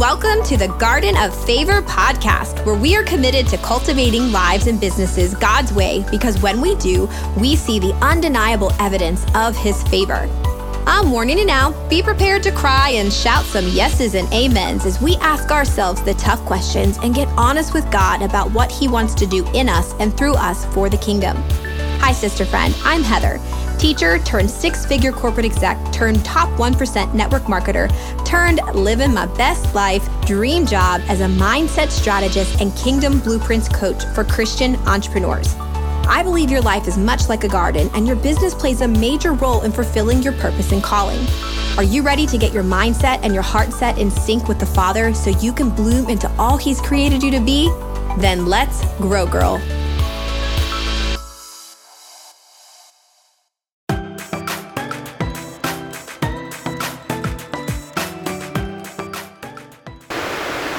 Welcome to the Garden of Favor podcast, where we are committed to cultivating lives and businesses God's way because when we do, we see the undeniable evidence of His favor. I'm warning you now, be prepared to cry and shout some yeses and amens as we ask ourselves the tough questions and get honest with God about what He wants to do in us and through us for the kingdom. Hi, sister friend, I'm Heather teacher turned six figure corporate exec turned top 1% network marketer turned living my best life dream job as a mindset strategist and kingdom blueprints coach for Christian entrepreneurs. I believe your life is much like a garden and your business plays a major role in fulfilling your purpose and calling. Are you ready to get your mindset and your heart set in sync with the Father so you can bloom into all He's created you to be? Then let's grow, girl.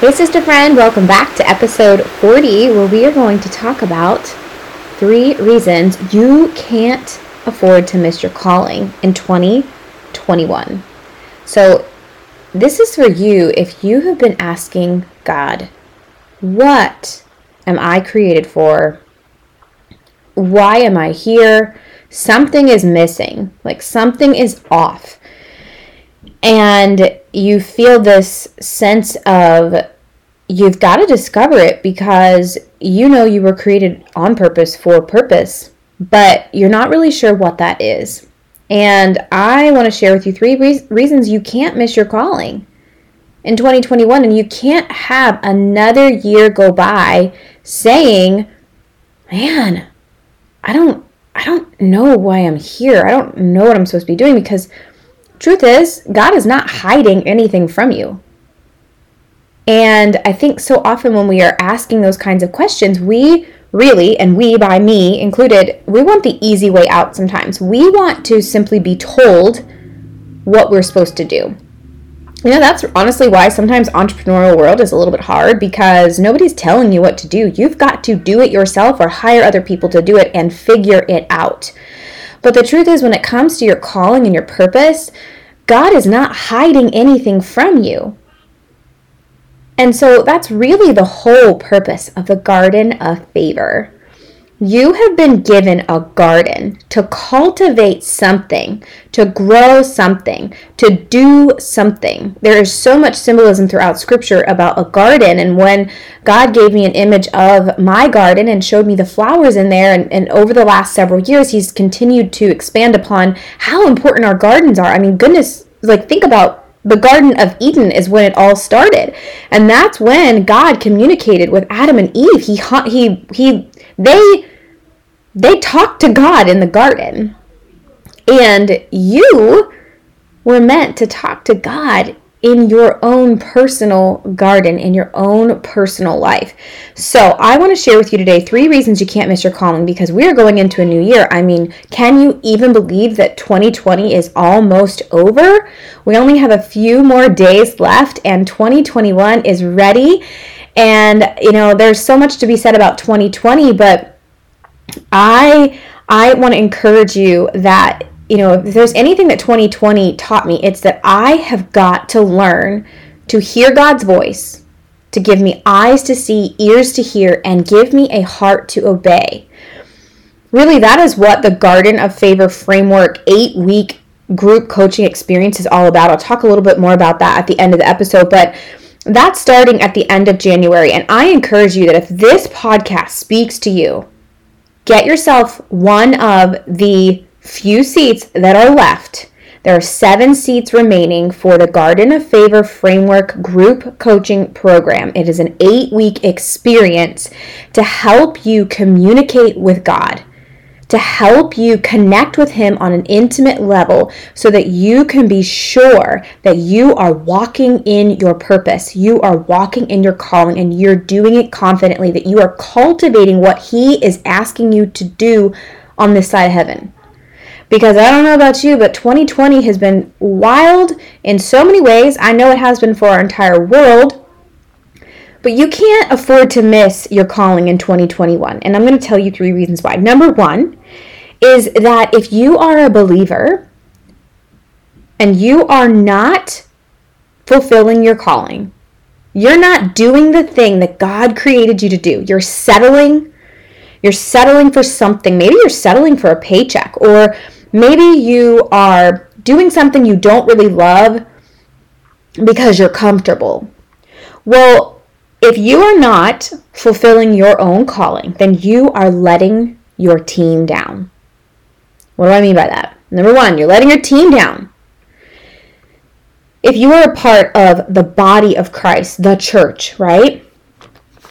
Hey, sister friend, welcome back to episode 40, where we are going to talk about three reasons you can't afford to miss your calling in 2021. So, this is for you if you have been asking God, What am I created for? Why am I here? Something is missing, like something is off and you feel this sense of you've got to discover it because you know you were created on purpose for purpose, but you're not really sure what that is. And I want to share with you three re- reasons you can't miss your calling in 2021 and you can't have another year go by saying, "Man, I don't I don't know why I'm here. I don't know what I'm supposed to be doing because truth is, God is not hiding anything from you. And I think so often when we are asking those kinds of questions, we really, and we by me included, we want the easy way out sometimes. We want to simply be told what we're supposed to do. You know, that's honestly why sometimes entrepreneurial world is a little bit hard because nobody's telling you what to do. You've got to do it yourself or hire other people to do it and figure it out. But the truth is, when it comes to your calling and your purpose, God is not hiding anything from you. And so that's really the whole purpose of the garden of favor. You have been given a garden to cultivate something, to grow something, to do something. There is so much symbolism throughout scripture about a garden. And when God gave me an image of my garden and showed me the flowers in there, and, and over the last several years, He's continued to expand upon how important our gardens are. I mean, goodness, like think about the Garden of Eden is when it all started. And that's when God communicated with Adam and Eve. He he he they they talked to God in the garden. And you were meant to talk to God in your own personal garden, in your own personal life. So, I want to share with you today three reasons you can't miss your calling because we are going into a new year. I mean, can you even believe that 2020 is almost over? We only have a few more days left, and 2021 is ready. And, you know, there's so much to be said about 2020, but I I want to encourage you that you know if there's anything that 2020 taught me, it's that I have got to learn to hear God's voice, to give me eyes to see, ears to hear, and give me a heart to obey. Really, that is what the Garden of Favor framework eight week group coaching experience is all about. I'll talk a little bit more about that at the end of the episode, but that's starting at the end of January. And I encourage you that if this podcast speaks to you, get yourself one of the few seats that are left. There are seven seats remaining for the Garden of Favor Framework Group Coaching Program. It is an eight week experience to help you communicate with God to help you connect with Him on an intimate level so that you can be sure that you are walking in your purpose, you are walking in your calling, and you're doing it confidently, that you are cultivating what He is asking you to do on this side of heaven. Because I don't know about you, but 2020 has been wild in so many ways. I know it has been for our entire world. But you can't afford to miss your calling in 2021. And I'm going to tell you three reasons why. Number one is that if you are a believer and you are not fulfilling your calling, You're not doing the thing that God created you to do. You're settling. You're settling for something. Maybe you're settling for a paycheck, or maybe you are doing something you don't really love because you're comfortable. Well, if you are not fulfilling your own calling, then you are letting your team down. What do I mean by that? Number one, you're letting your team down if you are a part of the body of Christ, the church, right?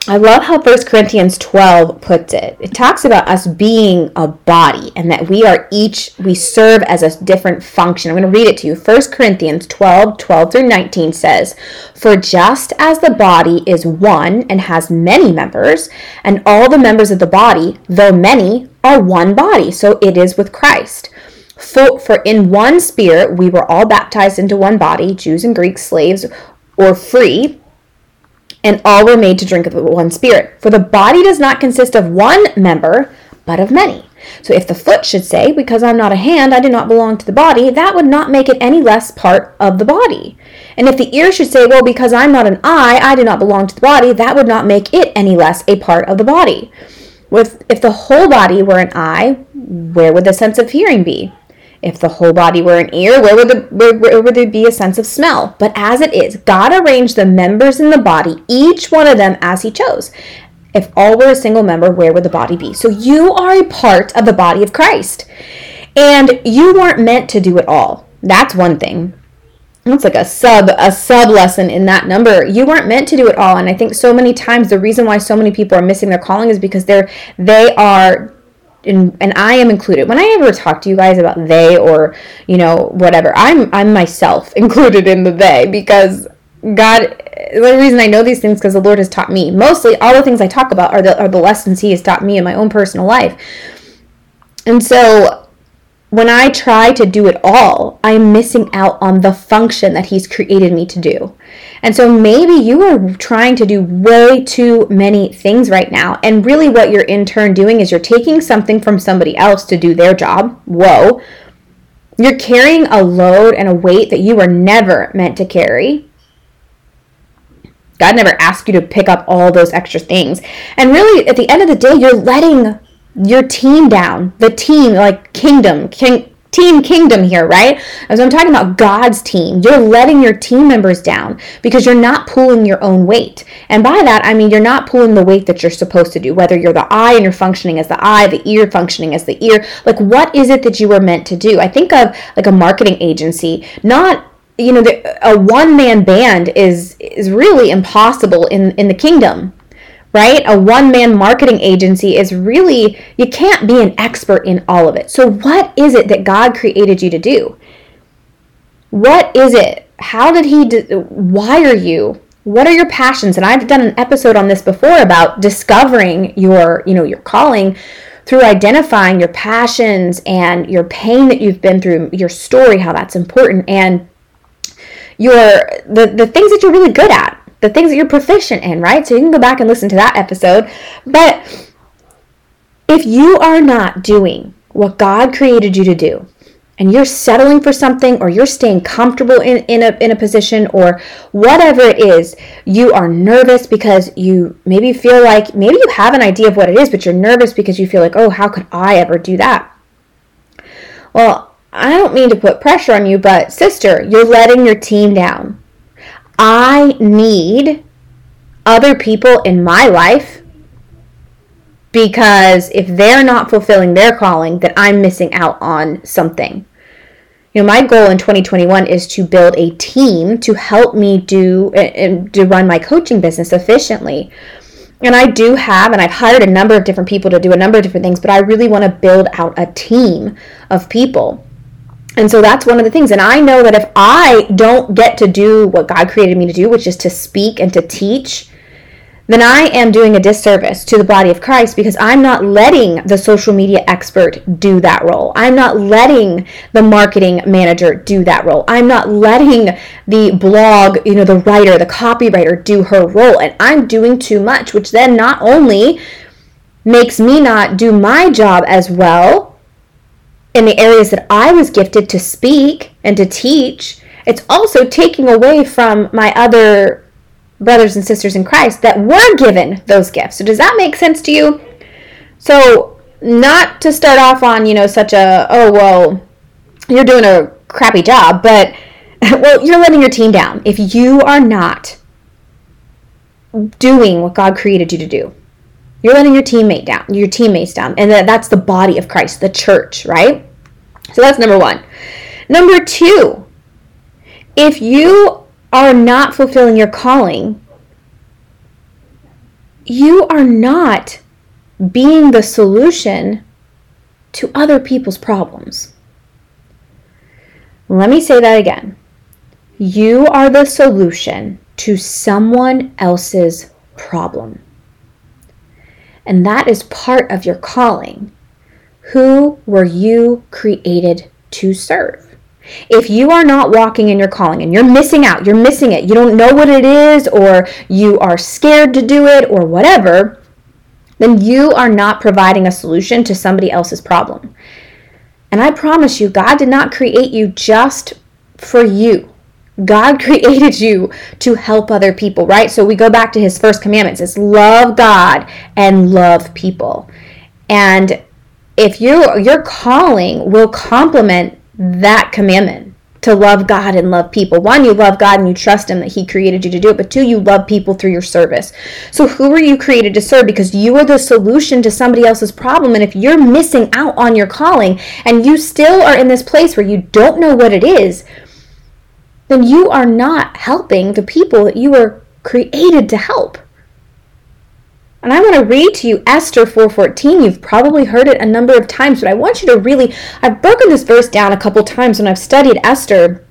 I love how 1 Corinthians 12 puts it. It talks about us being a body and that we are each, we serve as a different function. I'm going to read it to you. 1 Corinthians 12, 12 through 19 says, For just as the body is one and has many members, and all the members of the body, though many, are one body, so it is with Christ. For, for in one spirit we were all baptized into one body, Jews and Greeks, slaves or free, and all were made to drink of one spirit. For the body does not consist of one member, but of many. So if the foot should say, Because I'm not a hand, I do not belong to the body, that would not make it any less part of the body. And if the ear should say, Well, because I'm not an eye, I do not belong to the body, that would not make it any less a part of the body. With, if the whole body were an eye, where would the sense of hearing be? If the whole body were an ear, where would, the, where, where would there be a sense of smell? But as it is, God arranged the members in the body, each one of them as He chose. If all were a single member, where would the body be? So you are a part of the body of Christ. And you weren't meant to do it all. That's one thing. That's like a sub a sub lesson in that number. You weren't meant to do it all. And I think so many times the reason why so many people are missing their calling is because they're they are and, and I am included. When I ever talk to you guys about they or you know whatever, I'm I'm myself included in the they because God. The reason I know these things because the Lord has taught me. Mostly, all the things I talk about are the are the lessons He has taught me in my own personal life. And so when I try to do it all, I'm missing out on the function that He's created me to do. And so maybe you are trying to do way too many things right now. And really, what you're in turn doing is you're taking something from somebody else to do their job. Whoa. You're carrying a load and a weight that you were never meant to carry. God never asked you to pick up all those extra things. And really, at the end of the day, you're letting your team down. The team, like kingdom, king, team kingdom here, right? As I'm talking about God's team, you're letting your team members down because you're not pulling your own weight. And by that, I mean you're not pulling the weight that you're supposed to do, whether you're the eye and you're functioning as the eye, the ear functioning as the ear. Like, what is it that you were meant to do? I think of like a marketing agency, not you know, the, a one man band is is really impossible in in the kingdom right? A one man marketing agency is really, you can't be an expert in all of it. So, what is it that God created you to do? What is it? How did He de- wire you? What are your passions? And I've done an episode on this before about discovering your, you know, your calling through identifying your passions and your pain that you've been through, your story, how that's important, and your the, the things that you're really good at the things that you're proficient in, right? So you can go back and listen to that episode. But if you are not doing what God created you to do, and you're settling for something or you're staying comfortable in, in, a, in a position or whatever it is, you are nervous because you maybe feel like, maybe you have an idea of what it is, but you're nervous because you feel like, oh, how could I ever do that? Well, I don't mean to put pressure on you, but sister, you're letting your team down. I need other people in my life because if they're not fulfilling their calling, then I'm missing out on something. You know, my goal in 2021 is to build a team to help me do and to run my coaching business efficiently. And I do have, and I've hired a number of different people to do a number of different things, but I really want to build out a team of people. And so that's one of the things. And I know that if I don't get to do what God created me to do, which is to speak and to teach, then I am doing a disservice to the body of Christ because I'm not letting the social media expert do that role. I'm not letting the marketing manager do that role. I'm not letting the blog, you know, the writer, the copywriter do her role. And I'm doing too much, which then not only makes me not do my job as well, in the areas that I was gifted to speak and to teach, it's also taking away from my other brothers and sisters in Christ that were given those gifts. So does that make sense to you? So not to start off on, you know, such a, oh, well, you're doing a crappy job, but, well, you're letting your team down. If you are not doing what God created you to do, you're letting your teammate down, your teammates down. And that's the body of Christ, the church, right? So that's number one. Number two, if you are not fulfilling your calling, you are not being the solution to other people's problems. Let me say that again. You are the solution to someone else's problem. And that is part of your calling. Who were you created to serve? If you are not walking in your calling and you're missing out, you're missing it, you don't know what it is, or you are scared to do it, or whatever, then you are not providing a solution to somebody else's problem. And I promise you, God did not create you just for you. God created you to help other people, right? So we go back to his first commandments. It's love God and love people. And if you your calling will complement that commandment to love God and love people. One, you love God and you trust Him that He created you to do it, but two, you love people through your service. So, who are you created to serve? Because you are the solution to somebody else's problem. And if you're missing out on your calling and you still are in this place where you don't know what it is, then you are not helping the people that you were created to help. And I want to read to you Esther 4:14. You've probably heard it a number of times, but I want you to really I've broken this verse down a couple times when I've studied Esther.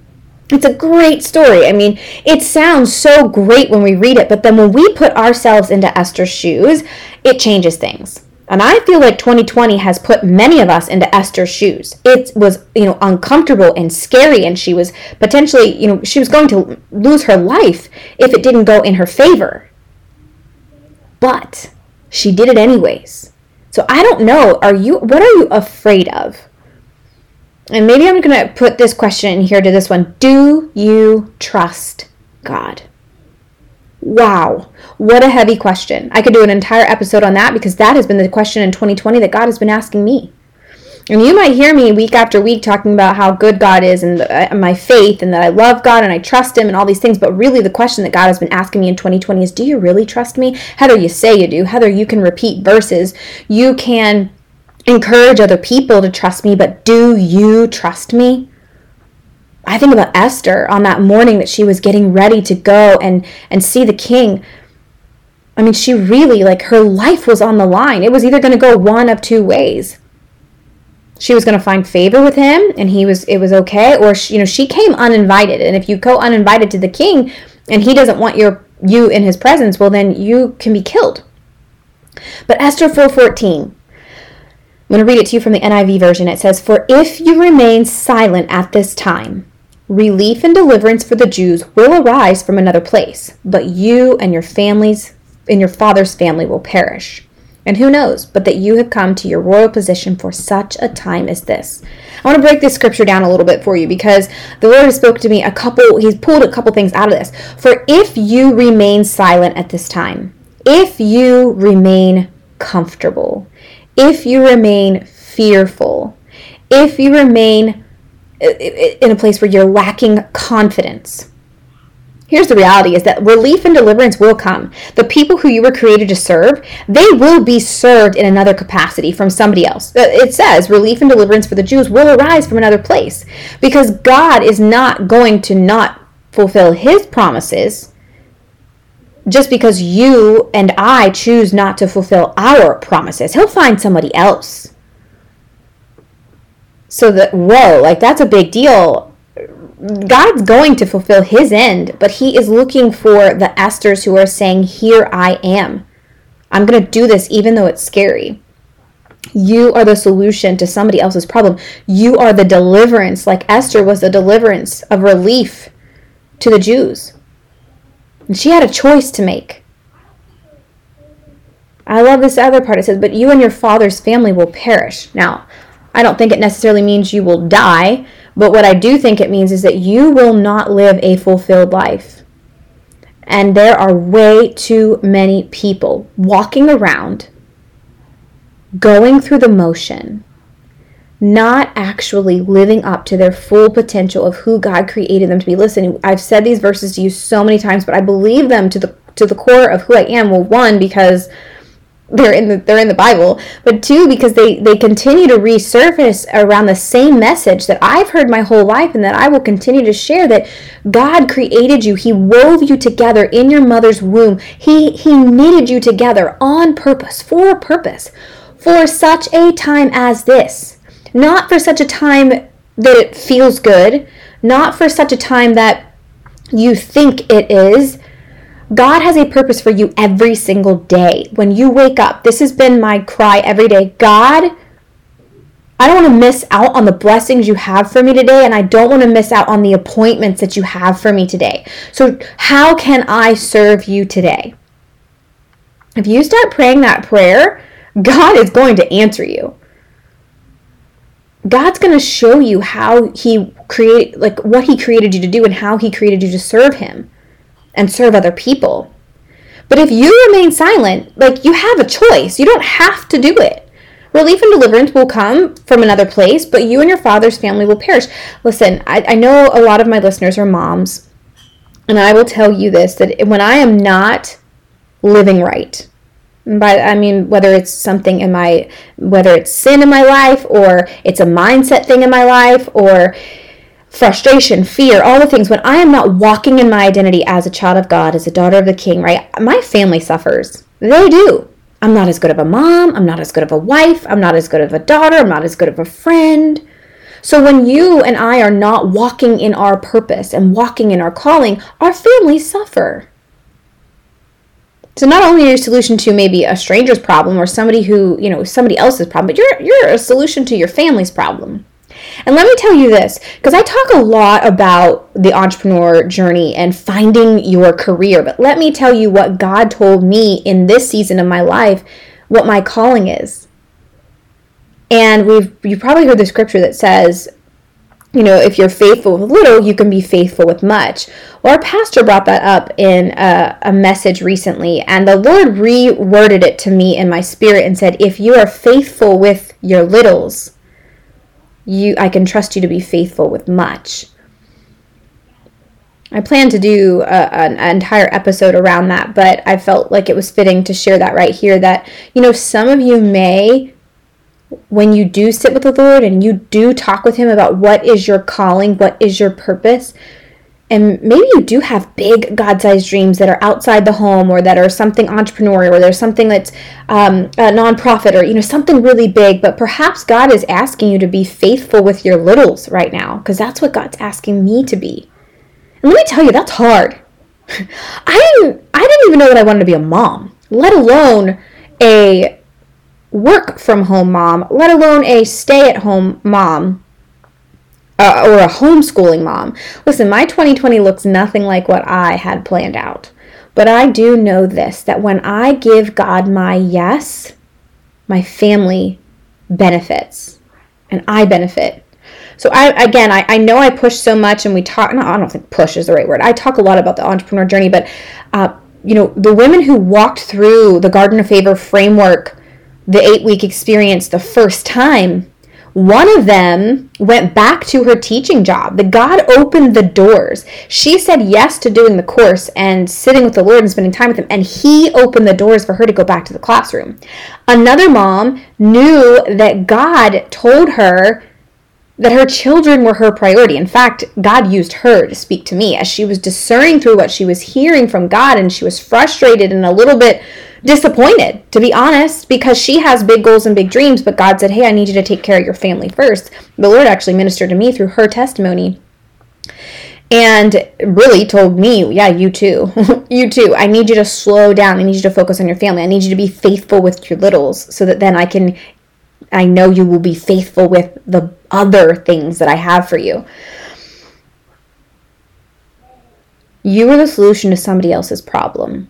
It's a great story. I mean, it sounds so great when we read it, but then when we put ourselves into Esther's shoes, it changes things. And I feel like 2020 has put many of us into Esther's shoes. It was, you know, uncomfortable and scary, and she was potentially, you know, she was going to lose her life if it didn't go in her favor. But she did it anyways. So I don't know, are you, what are you afraid of? And maybe I'm going to put this question in here to this one Do you trust God? Wow, what a heavy question. I could do an entire episode on that because that has been the question in 2020 that God has been asking me. And you might hear me week after week talking about how good God is and, the, uh, my faith and that I love God and I trust Him and all these things. But really, the question that God has been asking me in 2020 is Do you really trust me? Heather, you say you do. Heather, you can repeat verses. You can encourage other people to trust me, but do you trust me? I think about Esther on that morning that she was getting ready to go and and see the king. I mean, she really like her life was on the line. It was either going to go one of two ways. She was going to find favor with him and he was it was okay or she, you know, she came uninvited. And if you go uninvited to the king and he doesn't want your you in his presence, well then you can be killed. But Esther 4:14 I'm going to read it to you from the NIV version. It says, For if you remain silent at this time, Relief and deliverance for the Jews will arise from another place, but you and your families and your father's family will perish. And who knows, but that you have come to your royal position for such a time as this. I want to break this scripture down a little bit for you because the Lord has spoke to me a couple, he's pulled a couple things out of this. For if you remain silent at this time, if you remain comfortable, if you remain fearful, if you remain in a place where you're lacking confidence. Here's the reality is that relief and deliverance will come. The people who you were created to serve, they will be served in another capacity from somebody else. Uh, it says relief and deliverance for the Jews will arise from another place because God is not going to not fulfill his promises just because you and I choose not to fulfill our promises. He'll find somebody else so that, whoa, like that's a big deal. God's going to fulfill his end, but he is looking for the Esthers who are saying, Here I am. I'm going to do this even though it's scary. You are the solution to somebody else's problem. You are the deliverance, like Esther was the deliverance of relief to the Jews. And she had a choice to make. I love this other part. It says, But you and your father's family will perish. Now, I don't think it necessarily means you will die, but what I do think it means is that you will not live a fulfilled life. And there are way too many people walking around, going through the motion, not actually living up to their full potential of who God created them to be. Listen, I've said these verses to you so many times, but I believe them to the to the core of who I am. Well, one because they're in the they're in the Bible, but two because they they continue to resurface around the same message that I've heard my whole life and that I will continue to share that God created you. He wove you together in your mother's womb. He he knitted you together on purpose, for a purpose, for such a time as this. Not for such a time that it feels good, not for such a time that you think it is. God has a purpose for you every single day. When you wake up, this has been my cry every day God, I don't want to miss out on the blessings you have for me today, and I don't want to miss out on the appointments that you have for me today. So, how can I serve you today? If you start praying that prayer, God is going to answer you. God's going to show you how he create like what he created you to do and how he created you to serve him and serve other people. But if you remain silent, like you have a choice. You don't have to do it. Relief and deliverance will come from another place, but you and your father's family will perish. Listen, I, I know a lot of my listeners are moms, and I will tell you this that when I am not living right, by I mean whether it's something in my whether it's sin in my life or it's a mindset thing in my life or frustration, fear, all the things when I am not walking in my identity as a child of God, as a daughter of the king, right? My family suffers. They do. I'm not as good of a mom, I'm not as good of a wife, I'm not as good of a daughter, I'm not as good of a friend. So when you and I are not walking in our purpose and walking in our calling, our families suffer. So not only are you a solution to maybe a stranger's problem or somebody who, you know, somebody else's problem, but you're you're a solution to your family's problem. And let me tell you this, because I talk a lot about the entrepreneur journey and finding your career, but let me tell you what God told me in this season of my life, what my calling is. And we've you probably heard the scripture that says, you know, if you're faithful with little, you can be faithful with much. Well, our pastor brought that up in a, a, message recently, and the Lord reworded it to me in my spirit and said, If you are faithful with your littles, you I can trust you to be faithful with much. I plan to do a, an entire episode around that, but I felt like it was fitting to share that right here that, you know, some of you may when you do sit with the Lord and you do talk with Him about what is your calling, what is your purpose, and maybe you do have big God sized dreams that are outside the home or that are something entrepreneurial or there's something that's um, a nonprofit or, you know, something really big, but perhaps God is asking you to be faithful with your littles right now because that's what God's asking me to be. And let me tell you, that's hard. I didn't, I didn't even know that I wanted to be a mom, let alone a work from home mom, let alone a stay at home mom uh, or a homeschooling mom. Listen, my 2020 looks nothing like what I had planned out. But I do know this that when I give God my yes, my family benefits and I benefit. So I again I, I know I push so much and we talk no, I don't think push is the right word. I talk a lot about the entrepreneur journey, but uh, you know, the women who walked through the Garden of Favor framework the eight week experience the first time, one of them went back to her teaching job. The God opened the doors. She said yes to doing the course and sitting with the Lord and spending time with Him, and He opened the doors for her to go back to the classroom. Another mom knew that God told her that her children were her priority. In fact, God used her to speak to me as she was discerning through what she was hearing from God, and she was frustrated and a little bit disappointed, to be honest, because she has big goals and big dreams, but God said, Hey, I need you to take care of your family first. The Lord actually ministered to me through her testimony and really told me, Yeah, you too. you too. I need you to slow down. I need you to focus on your family. I need you to be faithful with your littles so that then I can, I know you will be faithful with the other things that I have for you. You are the solution to somebody else's problem.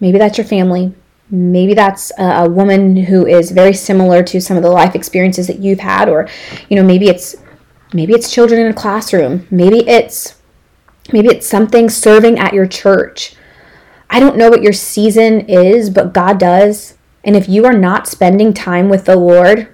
Maybe that's your family. Maybe that's a, woman who is very similar to some of the life experiences that you've had, or you know, maybe it's maybe it's children in a classroom. Maybe it's Maybe it's something serving at your church. I don't know what your season is, but God does. And if you are not spending time with the Lord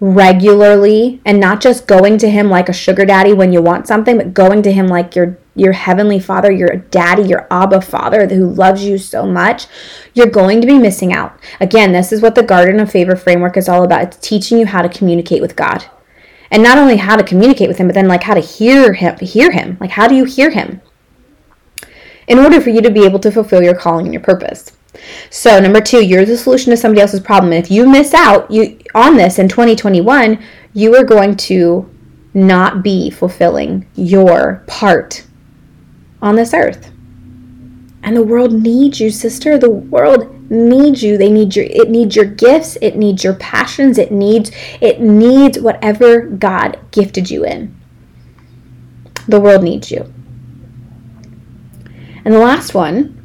regularly and not just going to him like a sugar daddy when you want something, but going to him like your your heavenly father, your daddy, your Abba father who loves you so much, you're going to be missing out. Again, this is what the Garden of Favor framework is all about. It's teaching you how to communicate with God. And not only how to communicate with him, but then like how to hear him, hear him. Like how do you hear him? In order for you to be able to fulfill your calling and your purpose. So, number two, you're the solution to somebody else's problem. And if you miss out you on this in 2021, you are going to not be fulfilling your part on this earth. And the world needs you, sister. The world needs you. They need your it needs your gifts, it needs your passions, it needs it needs whatever God gifted you in. The world needs you. And the last one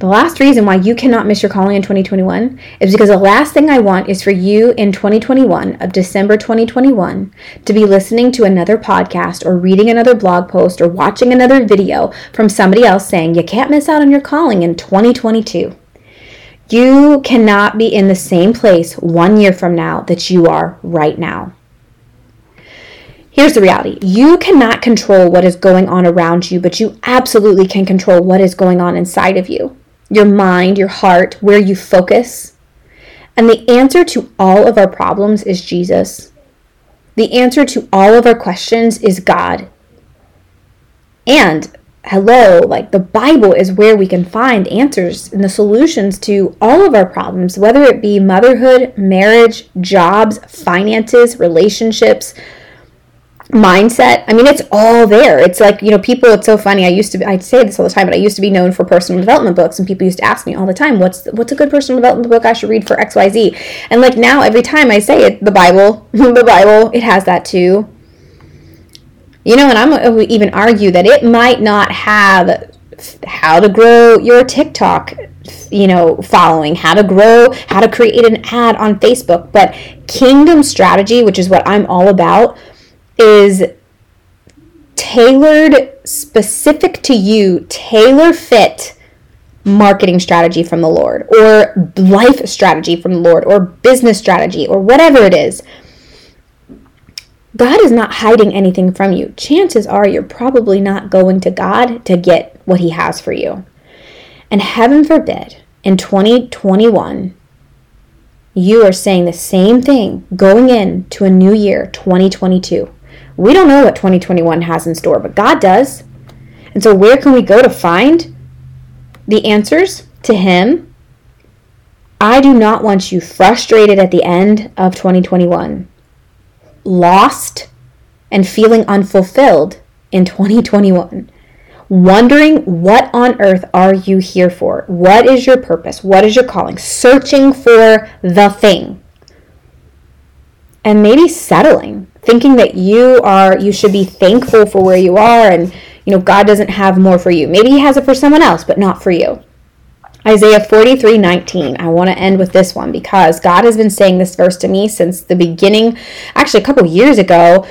the last reason why you cannot miss your calling in 2021 is because the last thing I want is for you in 2021 of December 2021 to be listening to another podcast or reading another blog post or watching another video from somebody else saying you can't miss out on your calling in 2022. You cannot be in the same place one year from now that you are right now. Here's the reality you cannot control what is going on around you, but you absolutely can control what is going on inside of you your mind, your heart, where you focus. And the answer to all of our problems is Jesus. The answer to all of our questions is God. And hello, like the Bible is where we can find answers and the solutions to all of our problems, whether it be motherhood, marriage, jobs, finances, relationships, mindset. I mean, it's all there. It's like, you know, people, it's so funny. I used to, I say this all the time, but I used to be known for personal development books and people used to ask me all the time, what's, what's a good personal development book I should read for XYZ? And like now, every time I say it, the Bible, the Bible, it has that too. You know, and I'm uh, even argue that it might not have how to grow your TikTok, you know, following, how to grow, how to create an ad on Facebook, but kingdom strategy, which is what I'm all about, is tailored specific to you, tailor fit marketing strategy from the Lord or life strategy from the Lord or business strategy or whatever it is. God is not hiding anything from you. Chances are you're probably not going to God to get what He has for you. And heaven forbid, in 2021, you are saying the same thing going into a new year, 2022. We don't know what 2021 has in store, but God does. And so, where can we go to find the answers to Him? I do not want you frustrated at the end of 2021, lost, and feeling unfulfilled in 2021 wondering what on earth are you here for? What is your purpose? What is your calling? Searching for the thing. And maybe settling thinking that you are you should be thankful for where you are and you know God doesn't have more for you. Maybe he has it for someone else, but not for you. Isaiah 43 19. I want to end with this one because God has been saying this verse to me since the beginning, actually, a couple years ago,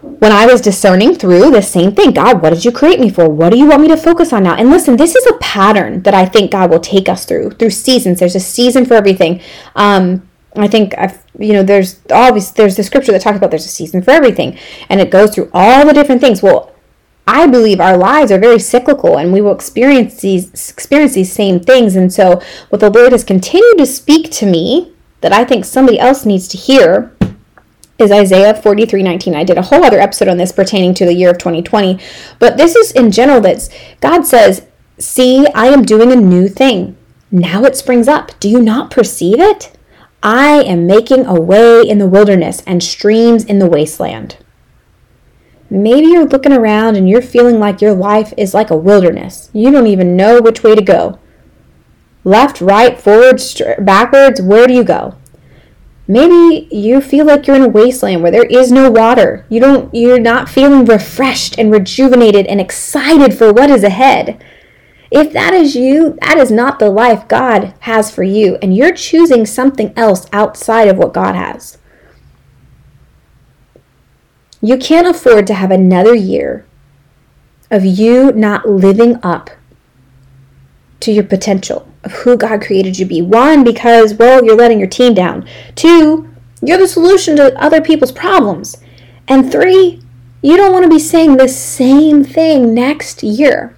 when I was discerning through the same thing. God, what did you create me for? What do you want me to focus on now? And listen, this is a pattern that I think God will take us through, through seasons. There's a season for everything. Um, I think I've you know there's always there's the scripture that talks about there's a season for everything and it goes through all the different things. Well, I believe our lives are very cyclical and we will experience these experience these same things and so what the Lord has continued to speak to me that I think somebody else needs to hear is Isaiah 43 19. I did a whole other episode on this pertaining to the year of 2020, but this is in general that God says, See, I am doing a new thing. Now it springs up. Do you not perceive it? I am making a way in the wilderness and streams in the wasteland. Maybe you're looking around and you're feeling like your life is like a wilderness. You don't even know which way to go. Left, right, forward, backwards, where do you go? Maybe you feel like you're in a wasteland where there is no water. You don't you're not feeling refreshed and rejuvenated and excited for what is ahead. If that is you, that is not the life God has for you, and you're choosing something else outside of what God has. You can't afford to have another year of you not living up to your potential of who God created you to be. One, because, well, you're letting your team down. Two, you're the solution to other people's problems. And three, you don't want to be saying the same thing next year.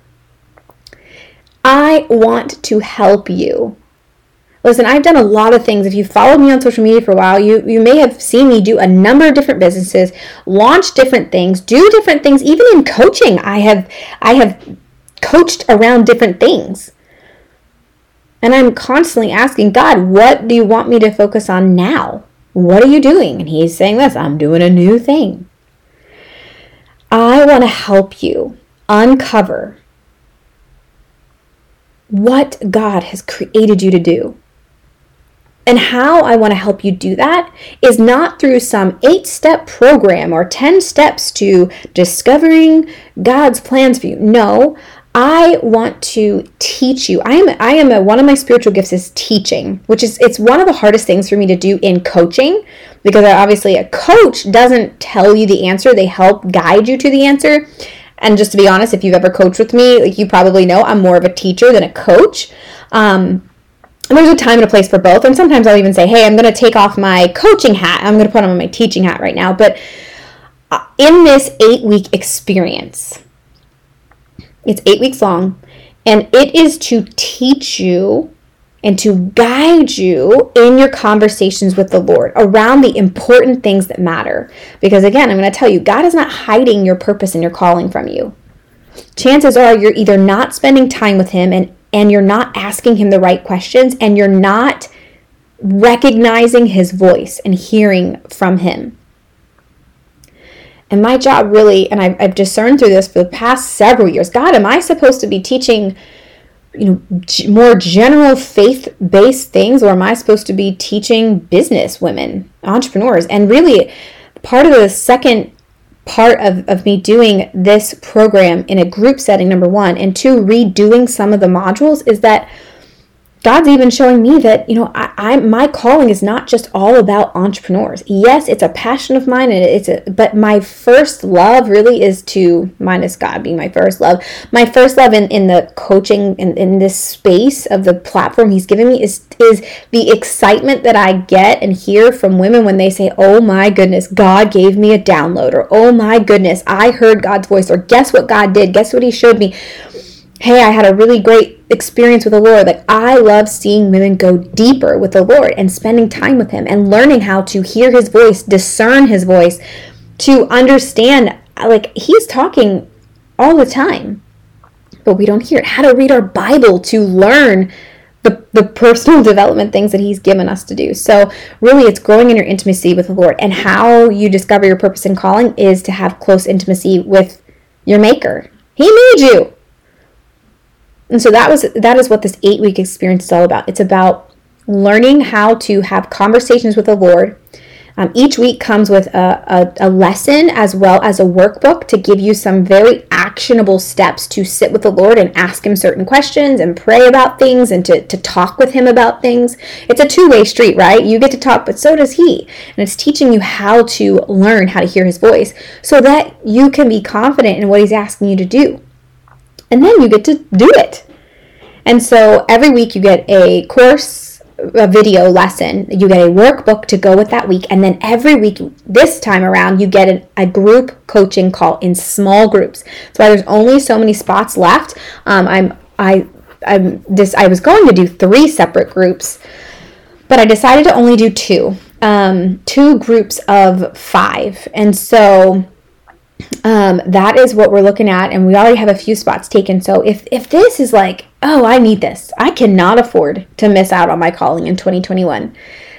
I want to help you. Listen, I've done a lot of things. If you followed me on social media for a while, you, you may have seen me do a number of different businesses, launch different things, do different things. Even in coaching, I have I have coached around different things. And I'm constantly asking God, what do you want me to focus on now? What are you doing? And he's saying this I'm doing a new thing. I want to help you uncover what God has created you to do. And how I want to help you do that is not through some eight step program or 10 steps to discovering God's plans for you. No, I want to teach you. I am I am a, one of my spiritual gifts is teaching, which is it's one of the hardest things for me to do in coaching because obviously a coach doesn't tell you the answer, they help guide you to the answer. And just to be honest, if you've ever coached with me, like you probably know, I'm more of a teacher than a coach. Um, and there's a time and a place for both. And sometimes I'll even say, hey, I'm going to take off my coaching hat. I'm going to put on my teaching hat right now. But uh, in this eight week experience, it's eight weeks long, and it is to teach you and to guide you in your conversations with the Lord around the important things that matter. Because again, I'm going to tell you, God is not hiding your purpose and your calling from you. Chances are you're either not spending time with Him and, and you're not asking Him the right questions and you're not recognizing His voice and hearing from Him. And my job really, and I've, I've discerned through this for the past several years God, am I supposed to be teaching? You know more general faith-based things or am i supposed to be teaching business women entrepreneurs? And really part of the second part of, of me doing this program in a group setting number one and two redoing some of the modules is that God's even showing me that, you know, I, I, my calling is not just all about entrepreneurs. Yes, it's a passion of mine and it's a but my first love really is to minus God being my first love. My first love in, in the coaching in, in this space of the platform he's given me is is the excitement that I get and hear from women when they say, Oh my goodness, God gave me a download, or oh my goodness, I heard God's voice, or guess what God did, guess what he showed me hey, I had a really great experience with the Lord. Like, I love seeing women go deeper with the Lord and spending time with Him and learning how to hear His voice, discern His voice, to understand, like, He's talking all the time, but we don't hear it. How to read our Bible to learn. The, the personal development things that he's given us to do. So, really, it's growing in your intimacy with the Lord. And how you discover your purpose and calling is to have close intimacy with your Maker. He made you. And so that was that is what this 8-week experience is all about. It's about learning how to have conversations with the Lord. Um, each week comes with a, a, a, lesson as well as a workbook to give you some very actionable steps to sit with the Lord and ask Him certain questions and pray about things and to, to talk with Him about things. It's a two way street, right? You get to talk, but so does He. And it's teaching you how to learn how to hear His voice so that you can be confident in what He's asking you to do and then you get to do it. And so every week you get a course, a video lesson, you get a workbook to go with that week, and then every week this time around you get an, a group coaching call in small groups. That's why there's only so many spots left. Um, I'm I I'm this I was going to do three separate groups, but I decided to only do two. Um, two groups of five, and so um, that is what we're looking at and we already have a few spots taken. So if if this is like oh i need this i cannot afford to miss out on my calling in 2021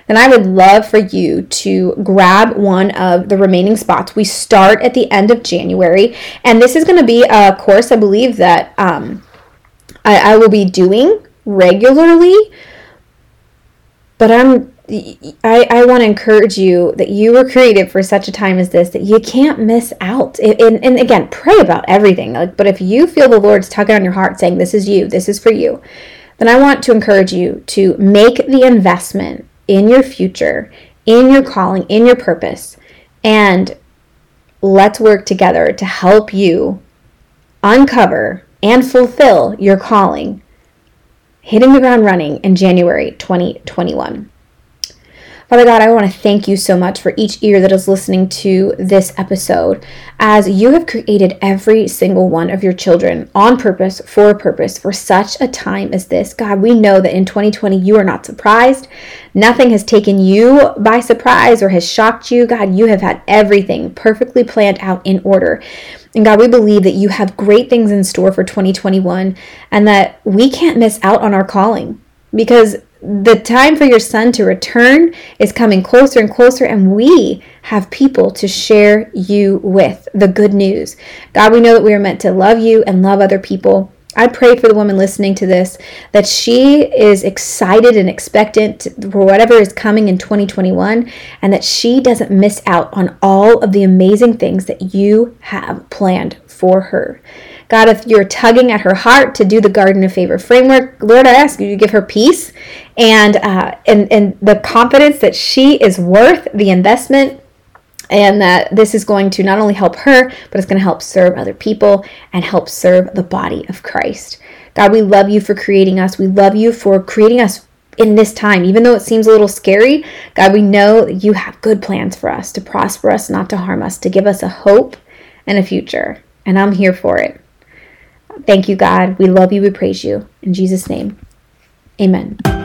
then i would love for you to grab one of the remaining spots. We start at the end of january and this is going to be a course i believe that um, I, I will be doing regularly but i'm I, I want to encourage you that you were created for such a time as this that you can't miss out. And, and again, pray about everything. Like, but if you feel the Lord's tugging on your heart saying, This is you, this is for you, then I want to encourage you to make the investment in your future, in your calling, in your purpose, and let's work together to help you uncover and fulfill your calling, hitting the ground running in January 2021. Father God, I want to thank you so much for each ear that is listening to this episode, as you have created every single one of your children on purpose, for a purpose, for such a time as this. God, we know that in 2020 you are not surprised. Nothing has taken you by surprise or has shocked you. God, you have had everything perfectly planned out in order. And God, we believe that you have great things in store for 2021 and that we can't miss out on our calling because the time for your son to return is coming closer and closer, and we have people to share you with the good news. God, we know that we are meant to love you and love other people. I pray for the woman listening to this that she is excited and expectant for whatever is coming in 2021 and that she doesn't miss out on all of the amazing things that you have planned for her. God, if you're tugging at her heart to do the Garden of Favor framework, Lord, I ask you to give her peace and uh, and and the confidence that she is worth the investment and that this is going to not only help her, but it's going to help serve other people and help serve the body of Christ. God, we love you for creating us. We love you for creating us in this time. Even though it seems a little scary, God, we know you have good plans for us to prosper us, not to harm us, to give us a hope and a future. And I'm here for it. Thank you, God. We love you. We praise you. In Jesus' name, amen.